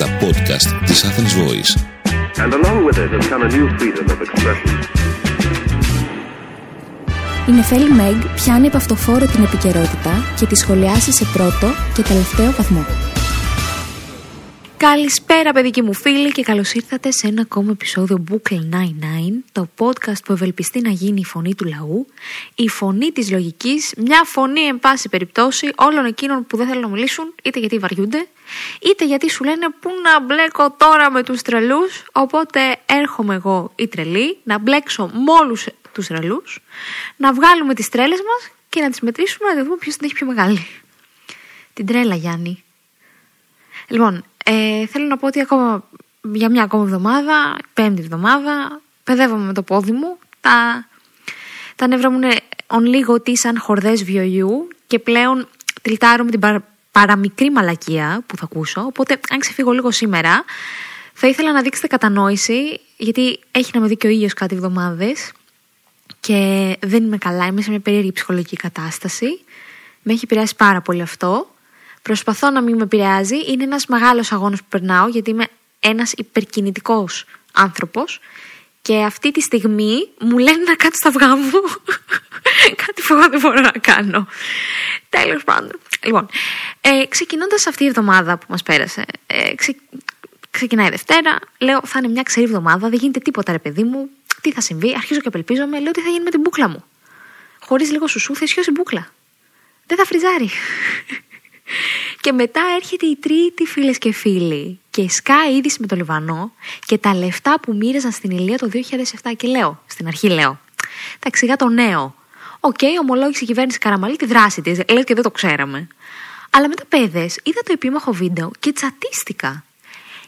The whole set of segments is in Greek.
τα podcast της Athens Voice. And along with it has come a new freedom of expression. Η Νεφέλη Μεγ πιάνει από αυτοφόρο την επικαιρότητα και τη σχολιάσει σε πρώτο και τελευταίο βαθμό. Καλησπέρα παιδικοί μου φίλοι και καλώς ήρθατε σε ένα ακόμα επεισόδιο Book 99, το podcast που ευελπιστεί να γίνει η φωνή του λαού, η φωνή της λογικής, μια φωνή εν πάση περιπτώσει όλων εκείνων που δεν θέλουν να μιλήσουν, είτε γιατί βαριούνται, είτε γιατί σου λένε πού να μπλέκω τώρα με τους τρελούς, οπότε έρχομαι εγώ η τρελή να μπλέξω με όλους τους τρελούς, να βγάλουμε τις τρέλες μας και να τις μετρήσουμε να δούμε ποιος την έχει πιο μεγάλη. Την τρέλα Γιάννη. Λοιπόν, ε, θέλω να πω ότι ακόμα για μια ακόμα εβδομάδα, πέμπτη εβδομάδα, παιδεύομαι με το πόδι μου. Τα, τα νεύρα μου είναι on λίγο τι σαν χορδές βιοιού και πλέον τυλτάρω με την παρα, παραμικρή μαλακία που θα ακούσω. Οπότε, αν ξεφύγω λίγο σήμερα, θα ήθελα να δείξετε κατανόηση, γιατί έχει να με δει και ο ήλιος κάτι εβδομάδες και δεν είμαι καλά, είμαι σε μια περίεργη ψυχολογική κατάσταση. Με έχει επηρεάσει πάρα πολύ αυτό. Προσπαθώ να μην με επηρεάζει. Είναι ένας μεγάλος αγώνας που περνάω γιατί είμαι ένας υπερκινητικός άνθρωπος και αυτή τη στιγμή μου λένε να κάτσω στα αυγά μου. Κάτι που δεν μπορώ να κάνω. Τέλος πάντων. Λοιπόν, ε, ξεκινώντας αυτή η εβδομάδα που μας πέρασε, ε, ξε, ξεκινάει η Δευτέρα. Λέω, θα είναι μια ξερή εβδομάδα, δεν γίνεται τίποτα, ρε παιδί μου. Τι θα συμβεί, αρχίζω και απελπίζομαι. Λέω, τι θα γίνει με την μπούκλα μου; Χωρίς λίγο σουσού, θα ισιώσει μπούκλα. Δεν θα φριζάρει. Και μετά έρχεται η τρίτη φίλες και φίλοι και σκάει είδηση με το Λιβανό και τα λεφτά που μοίραζαν στην Ηλία το 2007 και λέω, στην αρχή λέω, τα εξηγά το νέο. OK, okay, ομολόγησε η κυβέρνηση Καραμαλή τη δράση της, λέω και δεν το ξέραμε. Αλλά μετά παίδες, είδα το επίμαχο βίντεο και τσατίστηκα.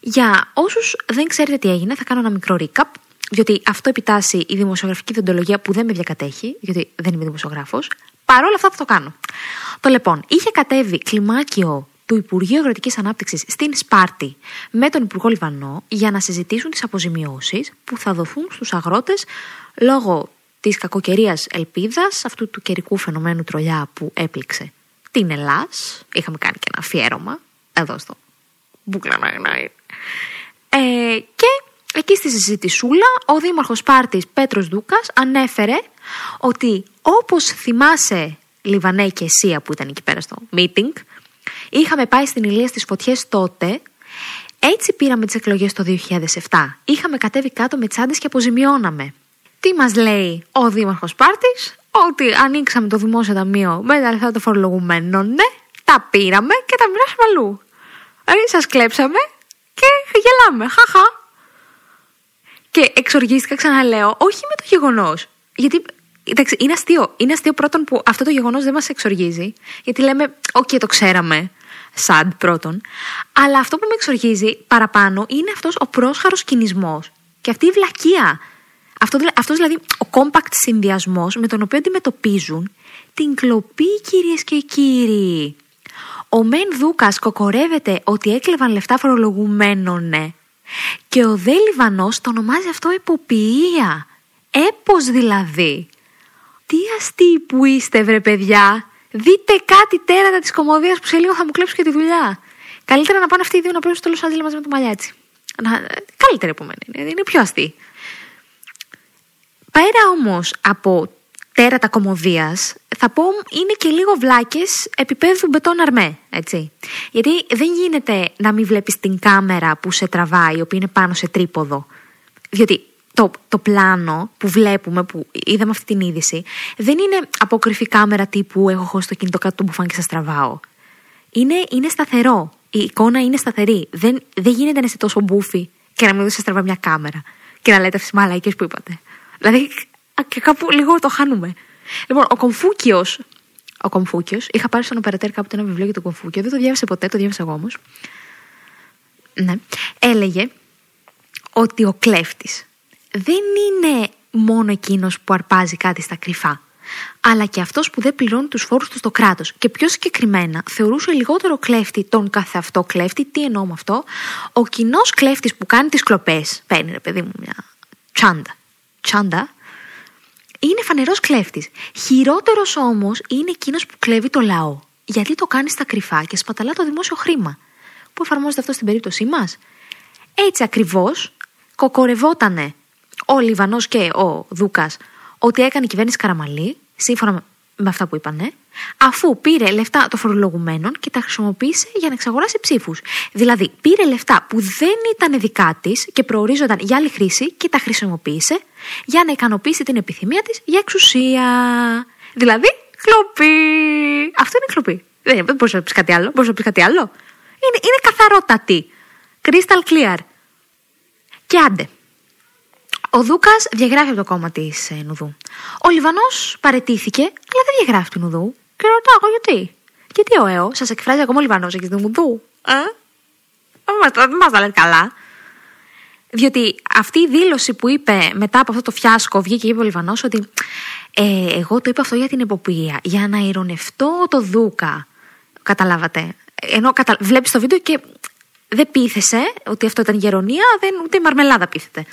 Για όσους δεν ξέρετε τι έγινε, θα κάνω ένα μικρό recap, διότι αυτό επιτάσσει η δημοσιογραφική δεοντολογία που δεν με διακατέχει, γιατί δεν είμαι δημοσιογράφος. Παρ' όλα αυτά θα το κάνω. Το λοιπόν, είχε κατέβει κλιμάκιο του Υπουργείου Αγροτικής Ανάπτυξης στην Σπάρτη με τον Υπουργό Λιβανό για να συζητήσουν τις αποζημιώσεις που θα δοθούν στους αγρότες λόγω της κακοκαιρίας ελπίδας, αυτού του καιρικού φαινομένου τρολιά που έπληξε την Ελλάδα. Είχαμε κάνει και ένα αφιέρωμα εδώ στο Μπούκλα ε, Και εκεί στη συζητησούλα ο Δήμαρχος Σπάρτης Πέτρος Δούκας ανέφερε ότι όπως θυμάσαι Λιβανέ και Εσία που ήταν εκεί πέρα στο meeting, είχαμε πάει στην Ηλία στις φωτιές τότε, έτσι πήραμε τις εκλογές το 2007. Είχαμε κατέβει κάτω με τσάντες και αποζημιώναμε. Τι μας λέει ο Δήμαρχος Πάρτης, ότι ανοίξαμε το δημόσιο ταμείο με τα λεφτά των φορολογουμένων, ναι, τα πήραμε και τα μοιράσαμε αλλού. Δηλαδή σας κλέψαμε και γελάμε, χαχα. Και εξοργίστηκα, ξαναλέω, όχι με το γεγονός. Γιατί Εντάξει, είναι αστείο. Είναι αστείο πρώτον που αυτό το γεγονός δεν μας εξοργίζει. Γιατί λέμε, Οκ, το ξέραμε. Sad πρώτον. Αλλά αυτό που με εξοργίζει παραπάνω είναι αυτός ο πρόσχαρος κυνισμός. Και αυτή η βλακεία. Αυτό, αυτός δηλαδή ο compact συνδυασμός με τον οποίο αντιμετωπίζουν την κλοπή, κυρίες και κύριοι. Ο Μεν Δούκας κοκορεύεται ότι έκλεβαν λεφτά φορολογουμένων, ναι. Και ο Δε Λιβανός το ονομάζει αυτό εποποιία. Έπος δηλαδή. Τι αστεί που είστε, βρε παιδιά. Δείτε κάτι τέρατα της κομμωδίας που σε λίγο θα μου κλέψουν και τη δουλειά. Καλύτερα να πάνε αυτοί οι δύο να παίρνουν στο Λο μαζί με το μαλλιάτσι. Να... Καλύτερα επομένω. Είναι, είναι πιο αστεί. Πέρα όμως από τέρατα κομμωδίας, θα πω είναι και λίγο βλάκες επίπεδου μπετόν αρμέ. Έτσι. Γιατί δεν γίνεται να μην βλέπεις την κάμερα που σε τραβάει, η οποία είναι πάνω σε τρίποδο. Διότι το, το πλάνο που βλέπουμε, που είδαμε αυτή την είδηση, δεν είναι αποκρυφή κάμερα τύπου έχω χώσει το κινητό κάτω του μπουφάν και σας τραβάω. Είναι, είναι σταθερό. Η εικόνα είναι σταθερή. Δεν, δεν γίνεται να είστε τόσο μπούφι και να μην δώσει τραβά μια κάμερα και να λέτε αυτέ τι μαλαϊκέ που είπατε. Δηλαδή, και κάπου λίγο το χάνουμε. Λοιπόν, ο Κομφούκιος. Ο Κομφούκιος, είχα πάρει στον Οπερατέρ κάπου ένα βιβλίο για τον Κομφούκιο, δεν το διάβασα ποτέ, το διάβασα εγώ όμως. Ναι. Έλεγε ότι ο κλέφτης δεν είναι μόνο εκείνος που αρπάζει κάτι στα κρυφά, αλλά και αυτός που δεν πληρώνει τους φόρους του στο κράτος. Και πιο συγκεκριμένα, θεωρούσε λιγότερο κλέφτη τον καθεαυτό κλέφτη. Τι εννοώ με αυτό, ο κοινός κλέφτης που κάνει τις κλοπές, παίρνει ρε παιδί μου μια τσάντα. Τσάντα, είναι φανερός κλέφτης. Χειρότερος όμως είναι εκείνος που κλέβει το λαό. Γιατί το κάνει στα κρυφά και σπαταλά το δημόσιο χρήμα. που εφαρμόζεται αυτό στην περίπτωσή μας; Έτσι ακριβώς κοκορευότανε ο Λιβανός και ο Δούκας ότι έκανε η κυβέρνηση Καραμαλή, σύμφωνα με- με αυτά που είπανε, αφού πήρε λεφτά των φορολογουμένων και τα χρησιμοποίησε για να εξαγοράσει ψήφους. Δηλαδή, πήρε λεφτά που δεν ήταν δικά της και προορίζονταν για άλλη χρήση και τα χρησιμοποίησε για να ικανοποιήσει την επιθυμία της για εξουσία. Δηλαδή, κλοπή. Αυτό είναι κλοπή. Δεν είναι- δεν μπορείς να πεις κάτι άλλο. Μπορείς να πεις κάτι άλλο. Είναι, είναι καθαρότατη. Crystal clear. Και άντε. Ο Δούκας διαγράφει από το κόμμα της Νουδού. Ο Λιβανός παρετήθηκε, αλλά δεν διαγράφει του Νουδού. Και ρωτάω εγώ γιατί; Γιατί ο ΕΟ σας εκφράζει ακόμα ο Λιβανός εκεί του Νουδού. Ε; Δεν μας τα λέτε καλά. Διότι αυτή η δήλωση που είπε μετά από αυτό το φιάσκο, βγήκε και είπε ο Λιβανός ότι ε, εγώ το είπα αυτό για την εποπία, για να ηρωνευτώ το Δούκα. Καταλάβατε. Ενώ κατα... βλέπεις το βίντεο και δεν πείθεσαι ότι αυτό ήταν γερονία, δεν, ούτε η μαρμελάδα πείθεται.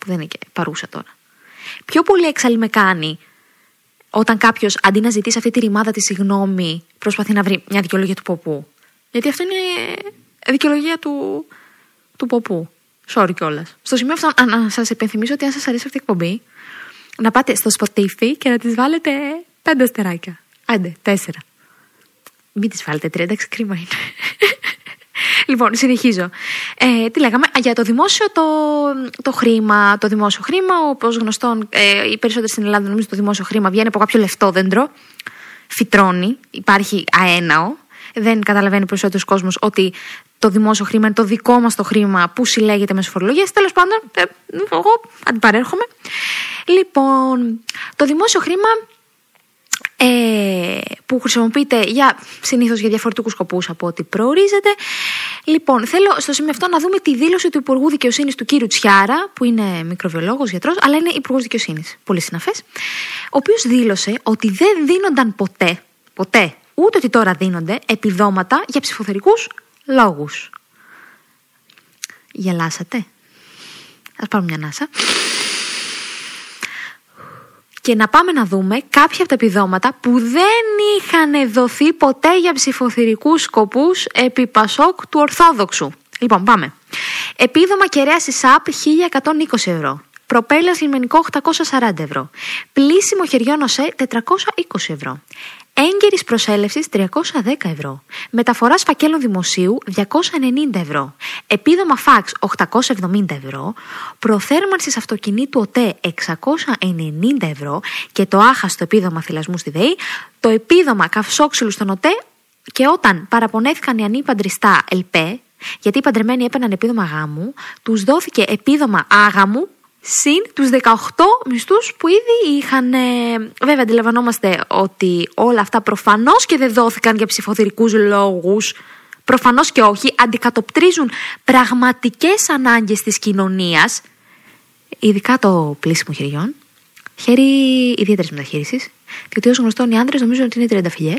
Που δεν είναι και παρούσα τώρα. Πιο πολύ έξαλλη με κάνει όταν κάποιος αντί να ζητήσει αυτή τη ρημάδα τη συγγνώμη, προσπαθεί να βρει μια δικαιολογία του ποπού. Γιατί αυτό είναι δικαιολογία του, του ποπού. Sorry κιόλας. Στο σημείο αυτό, να, να σας υπενθυμίσω ότι αν σας αρέσει αυτή η εκπομπή, να πάτε στο Spotify και να της βάλετε πέντε αστεράκια. Άντε, τέσσερα. Μην τι βάλετε τρία, εντάξει, κρίμα είναι. Λοιπόν, συνεχίζω. Ε, τι λέγαμε, Α, για το δημόσιο το, το χρήμα. Το δημόσιο χρήμα, όπως γνωστόν, ε, οι περισσότεροι στην Ελλάδα νομίζω το δημόσιο χρήμα βγαίνει από κάποιο λεφτόδεντρο. Φυτρώνει, υπάρχει αέναο. Δεν καταλαβαίνει ο περισσότερος κόσμος ότι το δημόσιο χρήμα είναι το δικό μας το χρήμα που συλλέγεται μέσω φορολογίας. Τέλος πάντων, ε, εγώ αντιπαρέρχομαι. Λοιπόν, το δημόσιο χρήμα ε, που χρησιμοποιείται για, συνήθως για διαφορετικούς σκοπούς από ό,τι προορίζεται. Λοιπόν, θέλω στο σημείο αυτό να δούμε τη δήλωση του Υπουργού Δικαιοσύνης του κύριου Τσιάρα, που είναι μικροβιολόγος, γιατρός, αλλά είναι Υπουργός Δικαιοσύνης, πολύ συναφές, ο οποίος δήλωσε ότι δεν δίνονταν ποτέ, ποτέ, ούτε ότι τώρα δίνονται, επιδόματα για ψηφοθερικούς λόγους. Γελάσατε. Ας πάρουμε μια ανάσα και να πάμε να δούμε κάποια από τα επιδόματα που δεν είχαν δοθεί ποτέ για ψηφοθυρικούς σκοπούς επί Πασόκ του Ορθόδοξου. Λοιπόν, πάμε. Επίδομα κεραίας ΣΑΠ 1120 ευρώ. Προπέλας λιμενικό 840 ευρώ. Πλήσιμο χεριών ΟΣΕ 420 ευρώ. Έγκαιρης προσέλευσης 310 ευρώ. Μεταφοράς φακέλων δημοσίου 290 ευρώ. Επίδομα φαξ 870 ευρώ. Προθέρμανσης αυτοκινήτου ΟΤΕ 690 ευρώ. Και το άχαστο επίδομα θυλασμού στη ΔΕΗ. Το επίδομα καυσόξυλου στον ΟΤΕ. Και όταν παραπονέθηκαν οι ανήπαντροι στα ΕΛΠΕ, γιατί οι παντρεμένοι έπαιρναν επίδομα γάμου, τους δόθηκε επίδομα άγαμου Συν τους 18 μισθούς που ήδη είχαν. ε, Βέβαια, αντιλαμβανόμαστε ότι όλα αυτά προφανώς και δεν δόθηκαν για ψηφοθηρικούς λόγους. Προφανώς και όχι. Αντικατοπτρίζουν πραγματικές ανάγκες της κοινωνίας. Ειδικά το πλύσιμο χεριών. Χρήζει ιδιαίτερης μεταχείρισης. Διότι ως γνωστόν οι άντρες νομίζουν ότι είναι τριανταφυλλιές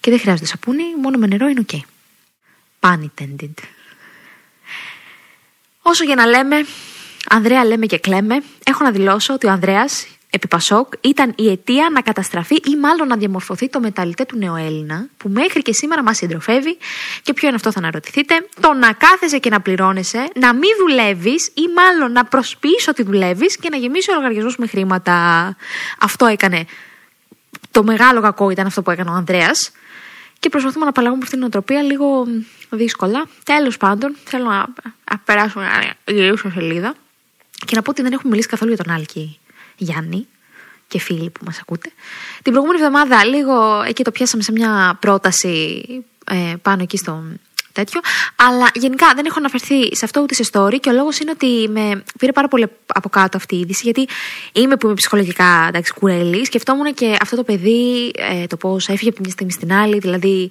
και δεν χρειάζονται σαπούνι, μόνο με νερό είναι OK. Pun intended. Όσο για να λέμε, Ανδρέα λέμε και κλαίμε, έχω να δηλώσω ότι ο Ανδρέας, επί Πασόκ, ήταν η αιτία να καταστραφεί ή μάλλον να διαμορφωθεί το μεταλλιτέ του νεοέλληνα, που μέχρι και σήμερα μας συντροφεύει. Και ποιο είναι αυτό, θα αναρωτηθείτε. Το να κάθεσαι και να πληρώνεσαι, να μην δουλεύεις ή μάλλον να προσποιείς ότι δουλεύεις και να γεμίσει ο λογαριασμό με χρήματα. Αυτό έκανε. Το μεγάλο κακό ήταν αυτό που έκανε ο Ανδρέας. Και προσπαθούμε να απαλλαγούμε από αυτήν την οτροπία λίγο δύσκολα. Τέλος πάντων, θέλω να, να περάσω μια γυρίσω σελίδα και να πω ότι δεν έχουμε μιλήσει καθόλου για τον Άλκη Γιάννη και φίλοι που μας ακούτε. Την προηγούμενη εβδομάδα λίγο εκεί το πιάσαμε σε μια πρόταση ε, πάνω εκεί στο τέτοιο. Αλλά γενικά δεν έχω αναφερθεί σε αυτό ούτε σε story και ο λόγος είναι ότι με πήρε πάρα πολύ από κάτω αυτή η είδηση γιατί είμαι που είμαι ψυχολογικά εντάξει, κουρέλης. Σκεφτόμουν και αυτό το παιδί, ε, το πώς έφυγε από μια στιγμή στην άλλη, δηλαδή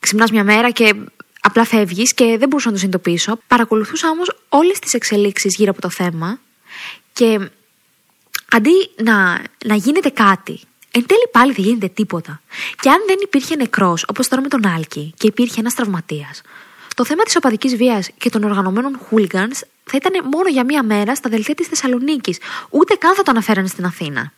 ξυπνάς μια μέρα και απλά φεύγεις και δεν μπορούσα να το συνειδητοποιήσω. Παρακολουθούσα όμως όλες τις εξελίξεις γύρω από το θέμα και αντί να, να γίνεται κάτι, εν τέλει πάλι δεν γίνεται τίποτα. Και αν δεν υπήρχε νεκρός, όπως τώρα με τον Άλκη, και υπήρχε ένας τραυματίας, το θέμα της οπαδικής βίας και των οργανωμένων hooligans θα ήταν μόνο για μία μέρα στα δελτία της Θεσσαλονίκης. Ούτε καν θα το αναφέρανε στην Αθήνα.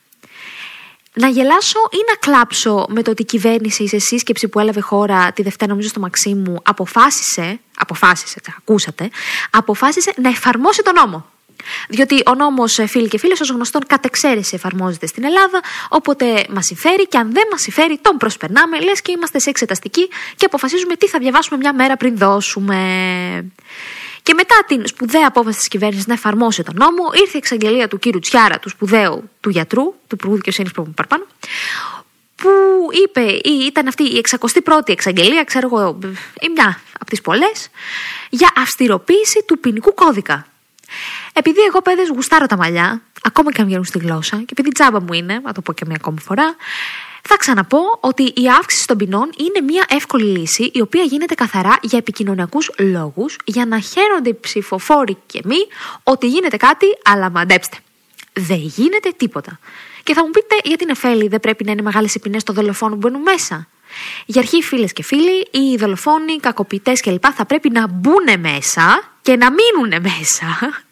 Να γελάσω ή να κλάψω με το ότι η κυβέρνηση σε σύσκεψη που έλαβε χώρα τη Δευτέρα, νομίζω στο Μαξίμου, αποφάσισε, αποφάσισε, τα ακούσατε, αποφάσισε να εφαρμόσει τον νόμο. Διότι ο νόμος, φίλοι και φίλες, ως γνωστόν, κατ' εξαίρεση εφαρμόζεται στην Ελλάδα. Οπότε μας συμφέρει και αν δεν μας συμφέρει, τον προσπερνάμε, λες και είμαστε σε εξεταστική και αποφασίζουμε τι θα διαβάσουμε μια μέρα πριν δώσουμε. Και μετά την σπουδαία απόφαση της κυβέρνησης να εφαρμόσει τον νόμο, ήρθε η εξαγγελία του κύριου Τσιάρα, του σπουδαίου του γιατρού, του Υπουργού Δικαιοσύνης που είπαμε παραπάνω, που είπε, ή ήταν αυτή η 61η εξαγγελία, ξέρω εγώ, ή μια από τις πολλές, για αυστηροποίηση του ποινικού κώδικα. Επειδή εγώ παιδες γουστάρω τα μαλλιά, ακόμα και αν βγαίνουν στη γλώσσα, και επειδή τζάμπα μου είναι, να το πω και μια ακόμη φορά, θα ξαναπώ ότι η αύξηση των ποινών είναι μια εύκολη λύση η οποία γίνεται καθαρά για επικοινωνιακούς λόγους, για να χαίρονται οι ψηφοφόροι και μη ότι γίνεται κάτι, αλλά μαντέψτε. Δεν γίνεται τίποτα. Και θα μου πείτε, γιατί Νεφέλη δεν πρέπει να είναι μεγάλες οι ποινές των δολοφόνων που μπαίνουν μέσα; Για αρχή, φίλες και φίλοι, οι δολοφόνοι, οι κακοποιητές κλπ. θα πρέπει να μπουν μέσα και να μείνουν μέσα.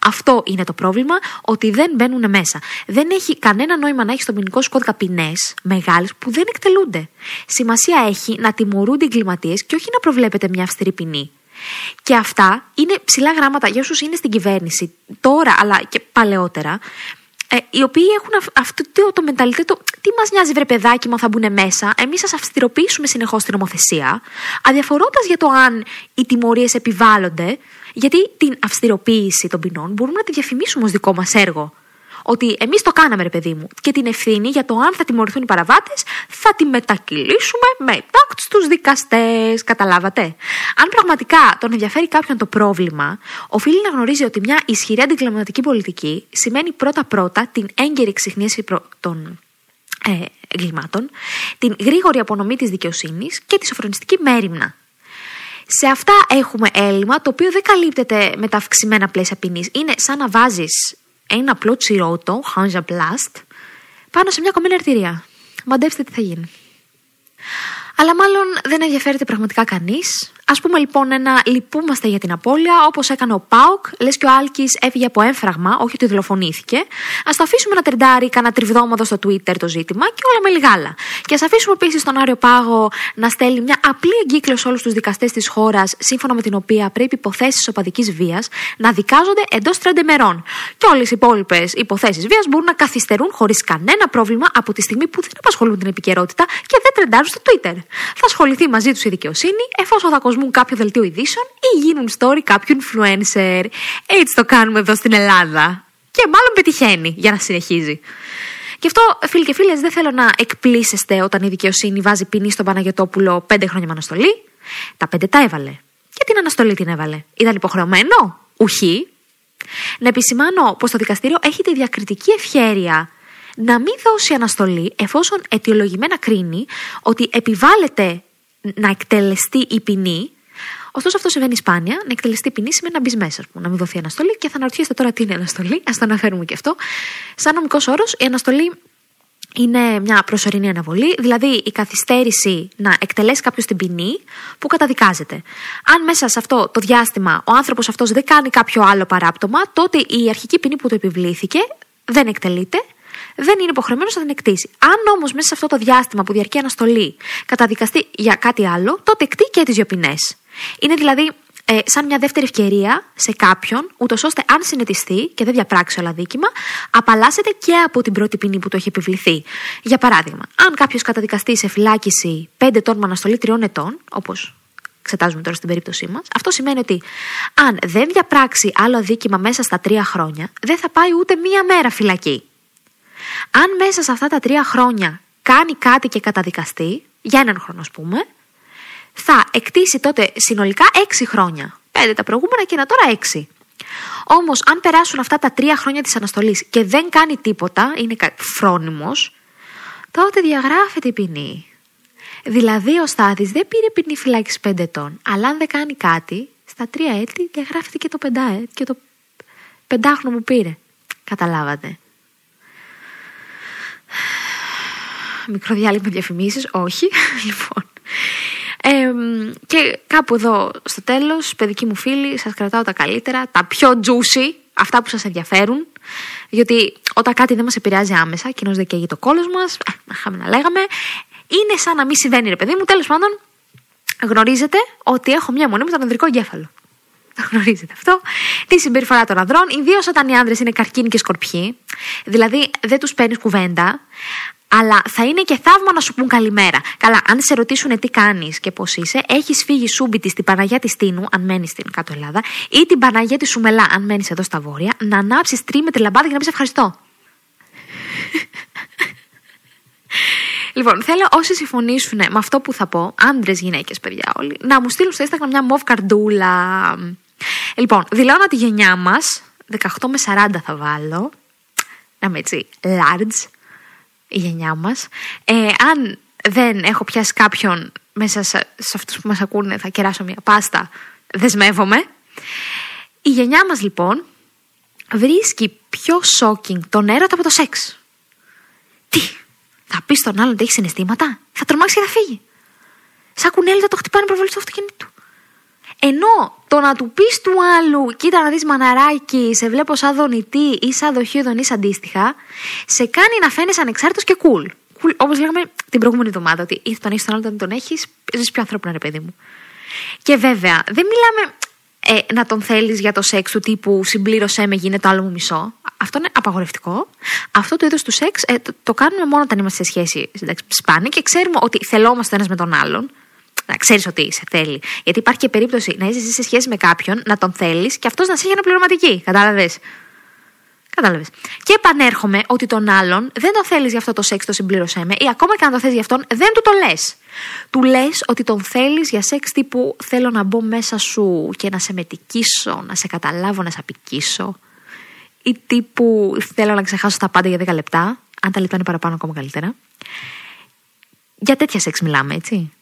Αυτό είναι το πρόβλημα, ότι δεν μπαίνουν μέσα. Δεν έχει κανένα νόημα να έχεις στον ποινικό σου κώδικα ποινές μεγάλες που δεν εκτελούνται. Σημασία έχει να τιμωρούνται οι εγκληματίες και όχι να προβλέπεται μια αυστηρή ποινή. Και αυτά είναι ψηλά γράμματα για όσους είναι στην κυβέρνηση τώρα αλλά και παλαιότερα ε, οι οποίοι έχουν αυτό το, το μενταλιτέτο. Τι μας νοιάζει, βρε παιδάκι μου, θα μπουν μέσα. Εμείς σας αυστηροποιήσουμε συνεχώς την νομοθεσία, αδιαφορώντας για το αν οι τιμωρίες επιβάλλονται, γιατί την αυστηροποίηση των ποινών μπορούμε να τη διαφημίσουμε ως δικό μας έργο. Ότι εμείς το κάναμε, ρε παιδί μου, και την ευθύνη για το αν θα τιμωρηθούν οι παραβάτες θα τη μετακυλήσουμε μετά στου δικαστές. Καταλάβατε; Αν πραγματικά τον ενδιαφέρει κάποιον το πρόβλημα, οφείλει να γνωρίζει ότι μια ισχυρή αντικλαματική πολιτική σημαίνει πρώτα-πρώτα την έγκαιρη εξυχνίαση των ε, εγκλημάτων, την γρήγορη απονομή της δικαιοσύνης και τη σοφρονιστική μέρημνα. Σε αυτά έχουμε έλλειμμα το οποίο δεν καλύπτεται με τα αυξημένα πλαίσια ποινής. Είναι σαν να βάζεις ένα απλό τσιρότο, Hansa Blast, πάνω σε μια κομμένη αρτηρία. Μαντέψτε τι θα γίνει. Αλλά μάλλον δεν ενδιαφέρεται πραγματικά κανείς. Α πούμε λοιπόν ένα λυπούμαστε για την απώλεια, όπως έκανε ο Πάουκ, λες και ο Άλκης έφυγε από έμφραγμα, όχι ότι δολοφονήθηκε. Α το αφήσουμε να τριντάρει κανένα τριβδόμαδο στο Twitter το ζήτημα και όλα με λιγάλα. Και ας αφήσουμε επίσης τον Άριο Πάγο να στέλνει μια απλή εγκύκλωση σε όλους τους δικαστές της χώρας, σύμφωνα με την οποία πρέπει υποθέσεις οπαδικής βίας να δικάζονται εντός 30 ημερών. Και όλες οι υπόλοιπες υποθέσεις βίας μπορούν να καθυστερούν χωρίς κανένα πρόβλημα από τη στιγμή που δεν απασχολούν την επικαιρότητα και δεν τρεντάρουν στο Twitter. Θα ασχοληθεί μαζί τους η δικαιοσύνη εφόσον θα κοσμούν κάποιο δελτίο ειδήσεων ή γίνουν story κάποιου influencer. Έτσι το κάνουμε εδώ στην Ελλάδα. Και μάλλον πετυχαίνει για να συνεχίζει. Γι' αυτό, φίλοι και φίλες, δεν θέλω να εκπλήσεστε όταν η δικαιοσύνη βάζει ποινή στον Παναγιοτόπουλο πέντε χρόνια με αναστολή. Τα πέντε τα έβαλε. Και την αναστολή την έβαλε. Ήταν υποχρεωμένο. Ουχή. Να επισημάνω πως το δικαστήριο έχει τη διακριτική ευχέρεια να μην δώσει αναστολή εφόσον αιτιολογημένα κρίνει ότι επιβάλλεται να εκτελεστεί η ποινή Ωστόσο, αυτό συμβαίνει σπάνια. Να εκτελεστεί ποινή σημαίνει να μπεις μέσα, να μην δοθεί αναστολή. Και θα αναρωτιέστε τώρα τι είναι αναστολή. Α το αναφέρουμε και αυτό. Σαν νομικός όρος, η αναστολή είναι μια προσωρινή αναβολή, δηλαδή η καθυστέρηση να εκτελέσει κάποιος την ποινή που καταδικάζεται. Αν μέσα σε αυτό το διάστημα ο άνθρωπος αυτός δεν κάνει κάποιο άλλο παράπτωμα, τότε η αρχική ποινή που του επιβλήθηκε δεν εκτελείται δεν είναι υποχρεωμένος να την εκτίσει. Αν όμως μέσα σε αυτό το διάστημα που διαρκεί αναστολή καταδικαστεί για κάτι άλλο, τότε εκτεί και τις δύο ποινέ. Είναι δηλαδή ε, σαν μια δεύτερη ευκαιρία σε κάποιον, ούτως ώστε αν συνετιστεί και δεν διαπράξει όλα δίκημα, απαλλάσσεται και από την πρώτη ποινή που του έχει επιβληθεί. Για παράδειγμα, αν κάποιος καταδικαστεί σε φυλάκιση 5 ετών με αναστολή 3 ετών, όπως εξετάζουμε τώρα στην περίπτωσή μας, αυτό σημαίνει ότι αν δεν διαπράξει άλλο δίκημα μέσα στα 3 χρόνια, δεν θα πάει ούτε μία μέρα φυλακή. Αν μέσα σε αυτά τα τρία χρόνια κάνει κάτι και καταδικαστεί, για έναν χρόνο ας πούμε, θα εκτίσει τότε συνολικά έξι χρόνια. Πέντε τα προηγούμενα και ένα τώρα έξι. Όμως, αν περάσουν αυτά τα τρία χρόνια της αναστολής και δεν κάνει τίποτα, είναι φρόνιμος, τότε διαγράφεται η ποινή. Δηλαδή, ο Στάδη δεν πήρε ποινή φυλάκιση πέντε ετών, αλλά αν δεν κάνει κάτι, στα τρία έτη διαγράφεται και το πεντά και το πεντάχρονο που πήρε. Καταλάβατε. Μικρό διάλειμμα διαφημίσεις, όχι. λοιπόν. Ε, και κάπου εδώ στο τέλος, παιδική μου φίλη, σας κρατάω τα καλύτερα, τα πιο juicy αυτά που σας ενδιαφέρουν. Γιατί όταν κάτι δεν μας επηρεάζει άμεσα, κοινώς δεν καίγει το κόλος μας, να είχαμε να λέγαμε, είναι σαν να μην συμβαίνει, ρε παιδί μου. Τέλος πάντων, γνωρίζετε ότι έχω μια μονή με τον ανδρικό εγκέφαλο. Το γνωρίζετε αυτό. Τη συμπεριφορά των ανδρών, ιδίως όταν οι άνδρες είναι καρκίνοι και σκορπιοί. Δηλαδή δεν τους παίρνεις κουβέντα, αλλά θα είναι και θαύμα να σου πούν καλημέρα. Καλά, αν σε ρωτήσουν τι κάνεις και πώς είσαι, έχεις φύγει σούμπιτι στην Παναγία της Τίνου, αν μένεις στην κάτω Ελλάδα, ή την Παναγία της Σουμελά, αν μένεις εδώ στα βόρεια, να ανάψεις τρί με τη λαμπάδα και να πεις ευχαριστώ. Λοιπόν, θέλω όσοι συμφωνήσουν με αυτό που θα πω, άντρες, γυναίκες, παιδιά όλοι, να μου στείλουν στο Instagram μια μοβ καρντούλα. Λοιπόν, δηλώνω τη γενιά μας, 18 με 40 θα βάλω. Να είμαι έτσι, large, η γενιά μας. Ε, αν δεν έχω πιάσει κάποιον μέσα σε, σε αυτούς που μας ακούνε, θα κεράσω μια πάστα. Δεσμεύομαι. Η γενιά μας λοιπόν βρίσκει πιο shocking τον έρωτα από το σεξ. Τι, θα πεις στον άλλον ότι έχει συναισθήματα, θα τρομάξει και θα φύγει. Σαν κουνέλι θα το χτυπάνε προβολή του αυτοκίνητου. Ενώ το να του πεις του άλλου, κοίτα να δεις μαναράκι, σε βλέπω σαν δονητή ή σαν δοχείο δονής αντίστοιχα, σε κάνει να φαίνεσαι ανεξάρτητος και cool. cool Όπως λέγαμε την προηγούμενη εβδομάδα, ότι ήρθε τον έχει τον άλλο, δεν τον έχεις, ζεις πιο ανθρώπινο ρε παιδί μου. Και βέβαια, δεν μιλάμε ε, να τον θέλεις για το σεξ του τύπου συμπλήρωσέ με, γίνεται το άλλο μου μισό. Αυτό είναι απαγορευτικό. Αυτό το είδος του σεξ ε, το, το, κάνουμε μόνο όταν είμαστε σε σχέση σπάνια και ξέρουμε ότι θελόμαστε ένας με τον άλλον. Να ξέρεις ότι σε θέλει. Γιατί υπάρχει και περίπτωση να είσαι σε σχέση με κάποιον, να τον θέλεις και αυτός να σε έχει αναπληρωματική. Κατάλαβες; Κατάλαβες. Και επανέρχομαι ότι τον άλλον δεν το θέλεις για αυτό το σεξ, το συμπλήρωσέ με, ή ακόμα και αν το θες για αυτόν, δεν του το λες. Του λες ότι τον θέλεις για σεξ τύπου θέλω να μπω μέσα σου και να σε μετικήσω, να σε καταλάβω, να σε απικήσω. Ή τύπου θέλω να ξεχάσω τα πάντα για 10 λεπτά. Αν τα λεπτά είναι παραπάνω, ακόμα καλύτερα. Για τέτοια σεξ μιλάμε, έτσι.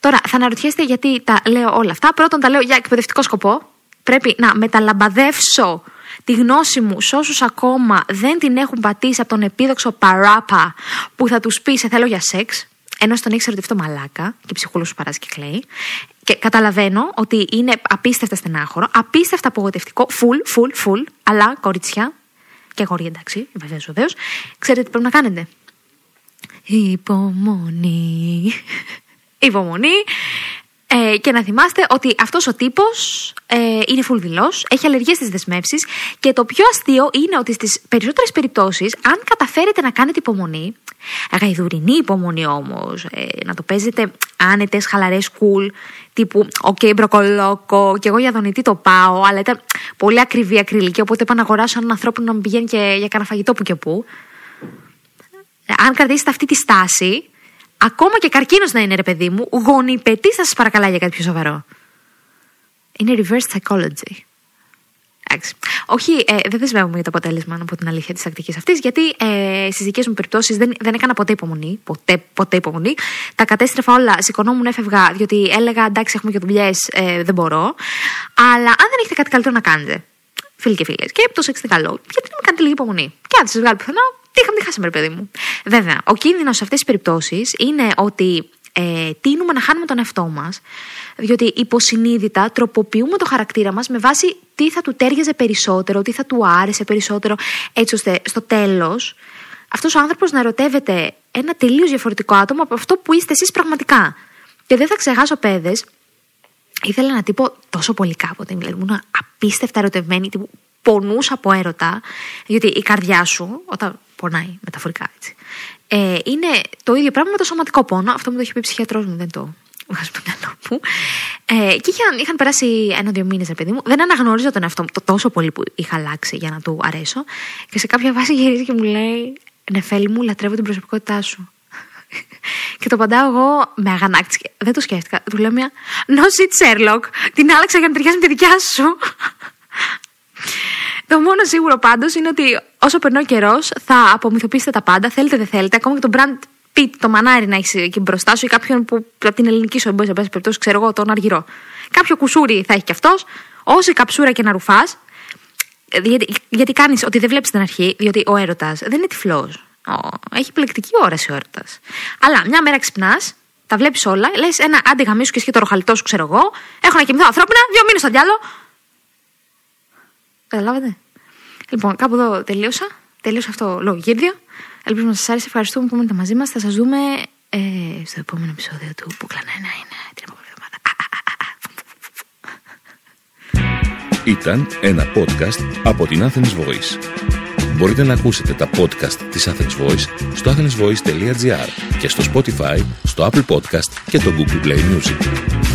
Τώρα, θα αναρωτιέστε γιατί τα λέω όλα αυτά. Πρώτον, τα λέω για εκπαιδευτικό σκοπό. Πρέπει να μεταλαμπαδεύσω τη γνώση μου σε όσους ακόμα δεν την έχουν πατήσει από τον επίδοξο παράπα που θα τους πει σε θέλω για σεξ, ενώ στον έχει ερωτευτεί το μαλάκα και ψυχούλο σου παράζει και κλαίει. Και καταλαβαίνω ότι είναι απίστευτα στενάχωρο, απίστευτα απογοητευτικό, full, full, full, αλλά κοριτσιά και αγόρια εντάξει, βεβαίως βεβαίως, ξέρετε τι πρέπει να κάνετε. Υπομονή. Υπομονή. Ε, και να θυμάστε ότι αυτός ο τύπος ε, είναι φουλδηλό, έχει αλλεργίες στις δεσμεύσεις και το πιο αστείο είναι ότι στις περισσότερες περιπτώσεις, αν καταφέρετε να κάνετε υπομονή, γαϊδουρινή υπομονή όμως, ε, να το παίζετε άνετες, χαλαρές, cool, τύπου Οκ, okay, μπροκολόκο, και εγώ για δονητή το πάω, αλλά ήταν πολύ ακριβή ακριλική, οπότε είπα να αγοράσω έναν ανθρώπινο να μου πηγαίνει και για κανένα φαγητό που και που. Αν κρατήσετε αυτή τη στάση, ακόμα και καρκίνος να είναι, ρε παιδί μου, γονιπετή θα σας παρακαλάει για κάτι πιο σοβαρό. Είναι reverse psychology. Εντάξει. Όχι, ε, δεν δεσμεύομαι για το αποτέλεσμα από την αλήθεια της τακτικής αυτής, γιατί ε, στις δικές μου περιπτώσεις δεν, δεν έκανα ποτέ υπομονή. Ποτέ, ποτέ υπομονή. Τα κατέστρεφα όλα, σηκωνόμουν, έφευγα, διότι έλεγα εντάξει, έχουμε και δουλειές, ε, δεν μπορώ. Αλλά αν δεν έχετε κάτι καλύτερο να κάνετε, φίλοι και φίλες, και το σεξ καλό, γιατί δεν με κάνετε λίγη υπομονή. Και αν σας βγάλει πουθενά, τι είχαμε, τι χάσαμε, ρε παιδί μου. Βέβαια, ο κίνδυνος σε αυτές τις περιπτώσεις είναι ότι ε, τίνουμε να χάνουμε τον εαυτό μας, διότι υποσυνείδητα τροποποιούμε το χαρακτήρα μας με βάση τι θα του τέριαζε περισσότερο, τι θα του άρεσε περισσότερο, έτσι ώστε στο τέλος αυτός ο άνθρωπος να ερωτεύεται ένα τελείως διαφορετικό άτομο από αυτό που είστε εσείς πραγματικά. Και δεν θα ξεχάσω, παιδες, ήθελα να τύπω τόσο πολύ κάποτε. Δηλαδή, ήμουν απίστευτα ερωτευμένη, τύπου πονούσα από έρωτα, γιατί η καρδιά σου, όταν πονάει μεταφορικά έτσι. Ε, είναι το ίδιο πράγμα με το σωματικό πόνο. Αυτό μου το είχε πει ο ψυχιατρός μου, δεν το βγάζω από το μυαλό μου. Ε, και είχαν, είχαν περάσει ένα-δύο μήνες, παιδί μου. Δεν αναγνωρίζω τον εαυτό μου το τόσο πολύ που είχα αλλάξει για να του αρέσω. Και σε κάποια βάση γυρίζει και μου λέει: Νεφέλη μου, λατρεύω την προσωπικότητά σου. και το παντάω εγώ με αγανάκτηση. Δεν το σκέφτηκα. Του λέω μια No shit, Sherlock. Την άλλαξα για να ταιριάζει με τη δικιά σου. Το μόνο σίγουρο πάντως είναι ότι όσο περνάει ο καιρός θα απομυθοποιήσετε τα πάντα. Θέλετε, δεν θέλετε. Ακόμα και το brand Pitt, το μανάρι να έχεις εκεί μπροστά σου ή κάποιον που από την ελληνική σου εμπόση, σε περιπτώσει, ξέρω εγώ, τον αργυρό. Κάποιο κουσούρι θα έχει κι αυτός. Όση καψούρα και να ρουφάς. Γιατί, γιατί κάνεις ότι δεν βλέπεις την αρχή, διότι ο έρωτας δεν είναι τυφλός. Έχει πλεκτική όραση ο έρωτας. Αλλά μια μέρα ξυπνάς, τα βλέπεις όλα, λες ένα άντε γαμίσου και σχέτο ροχαλιτό σου, ξέρω εγώ. Έχω να κοιμηθώ ανθρώπινα, δύο μήνες στο διάλογο. Καταλάβατε; Λοιπόν, κάπου εδώ τελείωσα. Τελείωσα αυτό λογοκύρδιο. Ελπίζω να σας άρεσε. Ευχαριστούμε που ήμασταν μαζί μας. Θα σας δούμε ε, στο επόμενο επεισόδιο του Μπούκλα 9 είναι την επόμενη εβδομάδα. Ήταν ένα podcast από την Athens Voice. Μπορείτε να ακούσετε τα podcast της Athens Voice στο athensvoice.gr και στο Spotify, στο Apple Podcast και το Google Play Music.